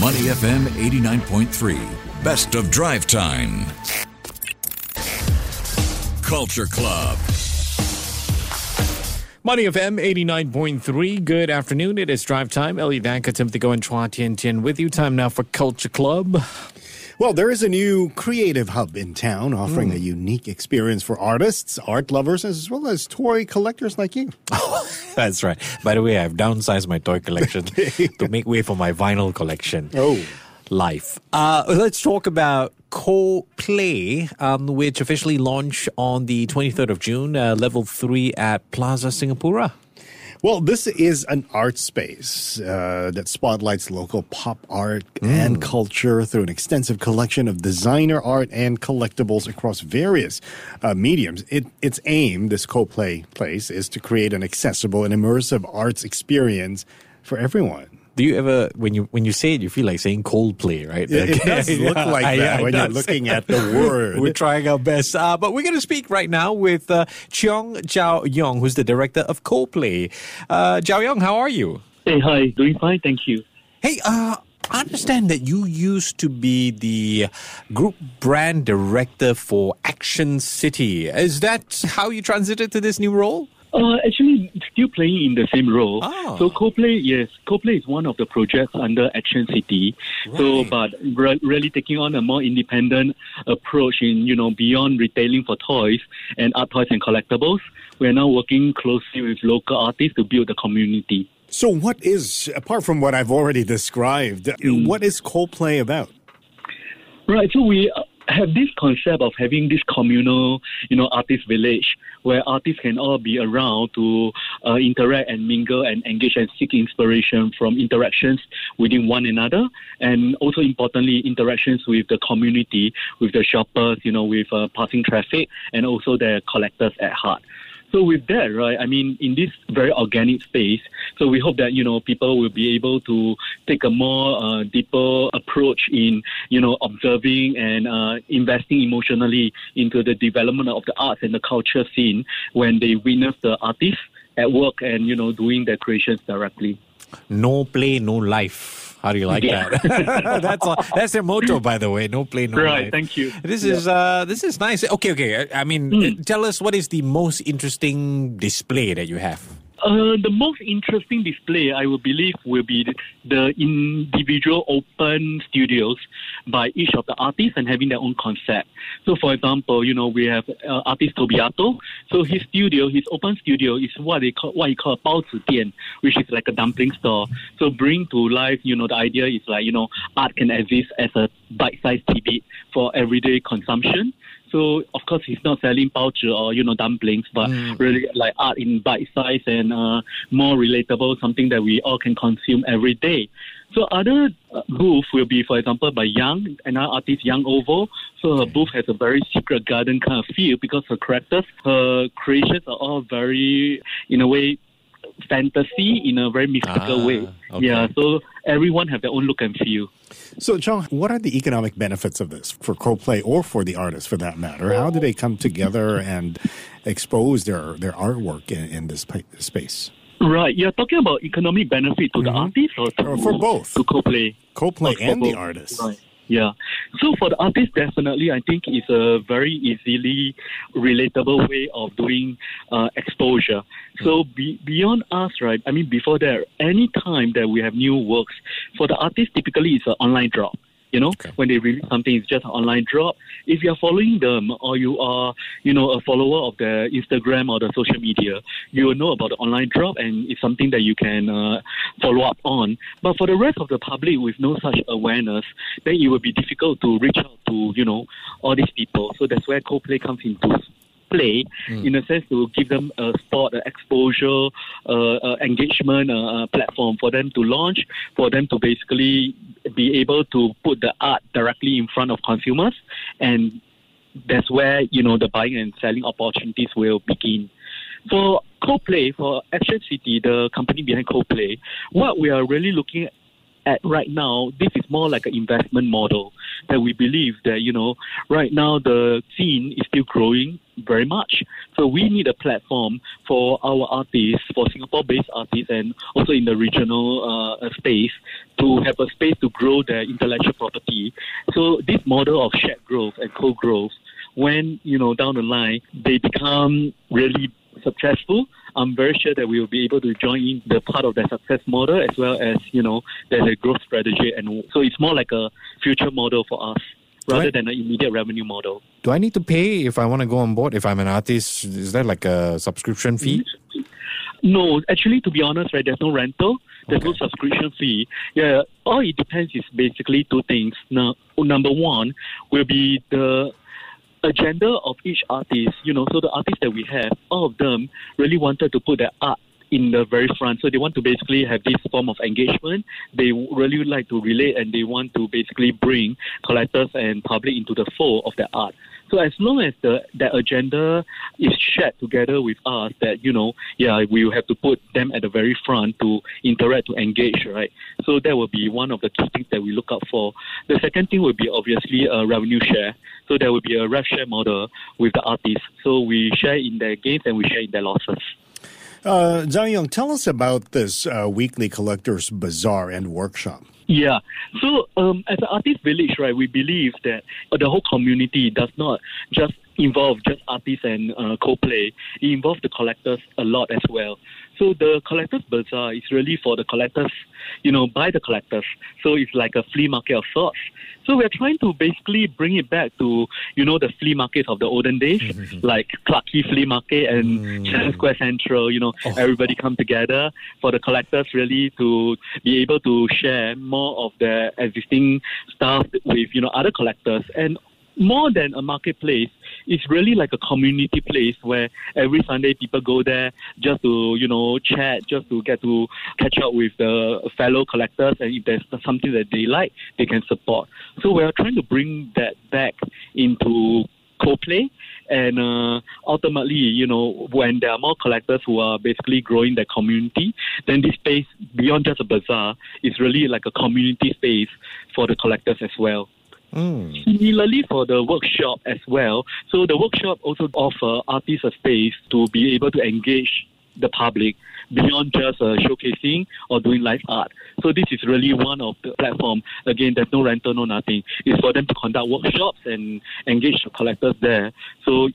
Money FM 89.3. Best of drive time. Culture Club. Money FM 89.3. Good afternoon. It is drive time. Elliott Danker, Timothy Goh, and Chua Tian Tian with you. Time now for Culture Club. Well, there is a new creative hub in town offering Hmm. a unique experience for artists, art lovers, as well as toy collectors like you. That's right. By the way, I've downsized my toy collection to make way for my vinyl collection. Oh. Life. Uh, let's talk about Co-Play, um, which officially launched on the 23rd of June, uh, level 3 at Plaza Singapura. Well, this is an art space uh, that spotlights local pop art and culture through an extensive collection of designer art and collectibles across various uh, mediums. It, its aim, this co-play place, is to create an accessible and immersive arts experience for everyone. Do you ever, when you when you say it, you feel like saying Coldplay, right? It, it does look Yeah, like that yeah, it when you're does. looking at the word. We're trying our best. Uh, but we're going to speak right now with uh, Cheong Zhao Yong, who's the director of Coldplay. Uh, Zhao Yong, how are you? Hey, hi. Doing fine, thank you. Hey, uh, I understand that you used to be the group brand director for Action City. Is that how you transited to this new role? Uh, actually, still playing in the same role. Ah. So CoPlay, yes, CoPlay is one of the projects under Action City. So, but re- really taking on a more independent approach in you know beyond retailing for toys and art toys and collectibles. We are now working closely with local artists to build the community. So, what is, apart from what I've already described, what is Coldplay about? Right. So we uh, have this concept of having this communal, you know, artist village where artists can all be around to uh, interact and mingle and engage and seek inspiration from interactions within one another, and also importantly, interactions with the community, with the shoppers, you know, with uh, passing traffic, and also the collectors at heart. So with that, right, I mean, in this very organic space, so we hope that you know people will be able to take a more uh, deeper approach in you know observing and uh, investing emotionally into the development of the arts and the culture scene when they witness the artists at work and you know doing their creations directly. No play, no life. How do you like Yeah. that? that's all, that's their motto, by the way. No play, no Right, life. thank you. This is uh, this is nice. Okay, okay. I, I mean, uh, tell us what is the most interesting display that you have. Uh, the most interesting display, I will believe, will be the individual open studios by each of the artists and having their own concept. So, for example, you know, we have uh, artist Tobiato. So his studio, his open studio, is what they call what he call Bao Dian, which is like a dumpling store. So bring to life, you know, the idea is like you know, art can exist as a bite-sized tidbit for everyday consumption. So of course he's not selling 包子 or you know dumplings, but really like art in bite size and uh, more relatable, something that we all can consume every day. So other uh, booth will be, for example, by Young, another artist, Young Ovo. So her booth has a very secret garden kind of feel because her characters, her creations are all very, in a way, fantasy in a very mystical Ah, way. okay. Yeah, so everyone have their own look and feel. So, John, what are the economic benefits of this for Coldplay or for the artists for that matter? How do they come together and expose their, their artwork in, in this space? Right, you're talking about economic benefit to the artist or to, Or for both. to co-play. Coldplay Or and the artists. Right. Yeah. So for the artist, definitely, I think it's a very easily relatable way of doing uh, exposure. So be, beyond us, right? I mean, before that, any time that we have new works, for the artist, typically it's an online drop. You know, when they release something, it's just an online drop. If you're following them or you are, you know, a follower of their Instagram or the social media, you will know about the online drop and it's something that you can uh, follow up on. But for the rest of the public with no such awareness, then it will be difficult to reach out to, you know, all these people. So that's where co-play comes into play in a sense to give them a spot, an exposure, uh, uh, engagement uh, platform for them to launch, for them to basically be able to put the art directly in front of consumers, and that's where you know the buying and selling opportunities will begin. For CoPlay, for Action City, the company behind CoPlay, what we are really looking at right now, this is more like an investment model. That we believe that, you know, right now the scene is still growing very much. So we need a platform for our artists, for Singapore-based artists, and also in the regional uh, space to have a space to grow their intellectual property. So this model of shared growth and co-growth, when you know down the line they become really successful, I'm very sure that we will be able to join in the part of the success model as well as you know there's a growth strategy, and so it's more like a future model for us rather than an immediate revenue model. Do I need to pay if I want to go on board? If I'm an artist, is that like a subscription fee? No, actually, to be honest, right, there's no rental. There's okay. no subscription fee. Yeah, all it depends is basically two things. Now, number one will be the agenda of each artist. You know, so the artists that we have, all of them really wanted to put their art in the very front. So they want to basically have this form of engagement. They really would like to relate and they want to basically bring collectors and public into the fold of their art. So as long as the that agenda is shared together with us, that you know, yeah, we have to put them at the very front to interact, to engage, right? So that will be one of the key things that we look out for. The second thing will be obviously a revenue share. So there will be a rev share model with the artists. So we share in their gains and we share in their losses. Uh, Zhao Yong, tell us about this uh, weekly collectors bazaar and workshop. Yeah. So, um, as an artist village, right, we believe that the whole community does not just involve just artists and uh, co-play. It involves the collectors a lot as well. So the collectors bazaar is really for the collectors, you know, by the collectors. So it's like a flea market of sorts. So we're trying to basically bring it back to, you know, the flea markets of the olden days, mm-hmm. like Clarke Flea Market and mm. Square Central, you know, oh. everybody come together for the collectors really to be able to share more of their existing stuff with, you know, other collectors. And more than a marketplace, it's really like a community place where every Sunday people go there just to, you know, chat, just to get to catch up with the fellow collectors. And if there's something that they like, they can support. So we're trying to bring that back into co-play and uh, ultimately you know when there are more collectors who are basically growing their community then this space beyond just a bazaar is really like a community space for the collectors as well Mm. Similarly for the workshop as well. So the workshop also offer artists a space to be able to engage the public beyond just uh, showcasing or doing live art. So this is really one of the platform. Again, there's no rental, no nothing. It's for them to conduct workshops and engage the collectors there. So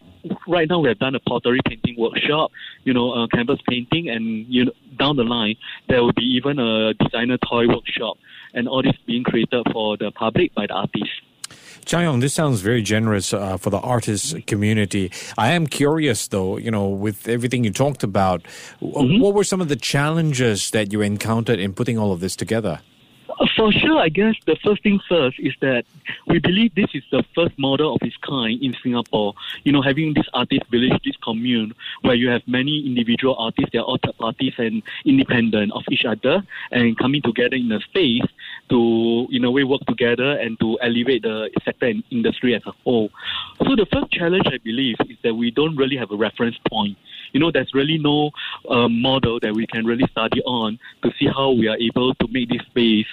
right now we have done a pottery painting workshop, you know, a canvas painting, and you know, down the line there will be even a designer toy workshop, and all this being created for the public by the artists. Zhang this sounds very generous uh, for the artist community. I am curious, though, you know, with everything you talked about, mm-hmm. what were some of the challenges that you encountered in putting all of this together? For sure, I guess the first thing first is that we believe this is the first model of its kind in Singapore. You know, having this artist village, this commune, where you have many individual artists, they're all third parties and independent of each other, and coming together in a space to, in a way, work together and to elevate the sector and industry as a whole. So the first challenge, I believe, is that we don't really have a reference point you know, there's really no uh, model that we can really study on to see how we are able to make this space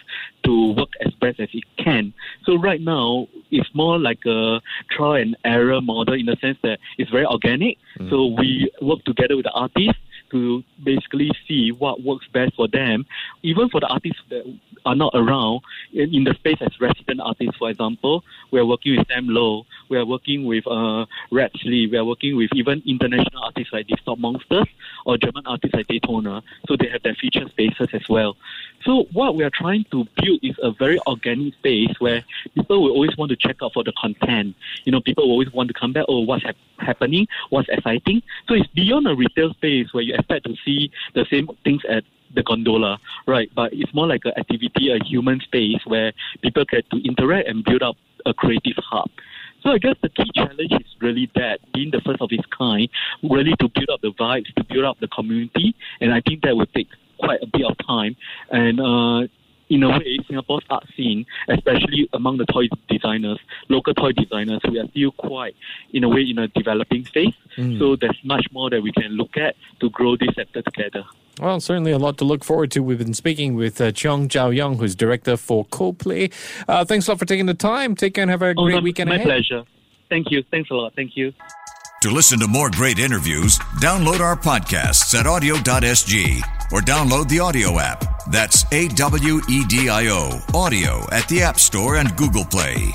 to work as best as it can. So right now, it's more like a trial and error model in the sense that it's very organic. Mm. So we work together with the artists to basically see what works best for them. Even for the artists that are not around in, in the space as resident artists, for example, we are working with Sam Low, we are working with uh, Lee, we are working with even international artists like Stop Monsters or German artists like Daytona. So they have their feature spaces as well. So what we are trying to build is a very organic space where people will always want to check out for the content. You know, people always want to come back. Oh, what's hap- happening? What's exciting? So it's beyond a retail space where you expect to see the same things at the gondola, right? But it's more like an activity, a human space where people get to interact and build up a creative hub. So I guess the key challenge is really that, being the first of its kind, really to build up the vibes, to build up the community, and I think that will take quite a bit of time. And uh, in a way, Singapore's art scene, especially among the toy designers, local toy designers, we are still quite, in a way, in a developing phase. Mm. So there's much more that we can look at to grow this sector together. Well, certainly a lot to look forward to. We've been speaking with uh, Cheong Zhao Yong, who's director for CoPlay. Uh, thanks a lot for taking the time. Take care and have a Oh, great no, weekend my ahead. pleasure. Thank you. Thanks a lot. Thank you. To listen to more great interviews, download our podcasts at awedio.sg or download the Awedio app. That's A W E D I O, Awedio at the App Store and Google Play.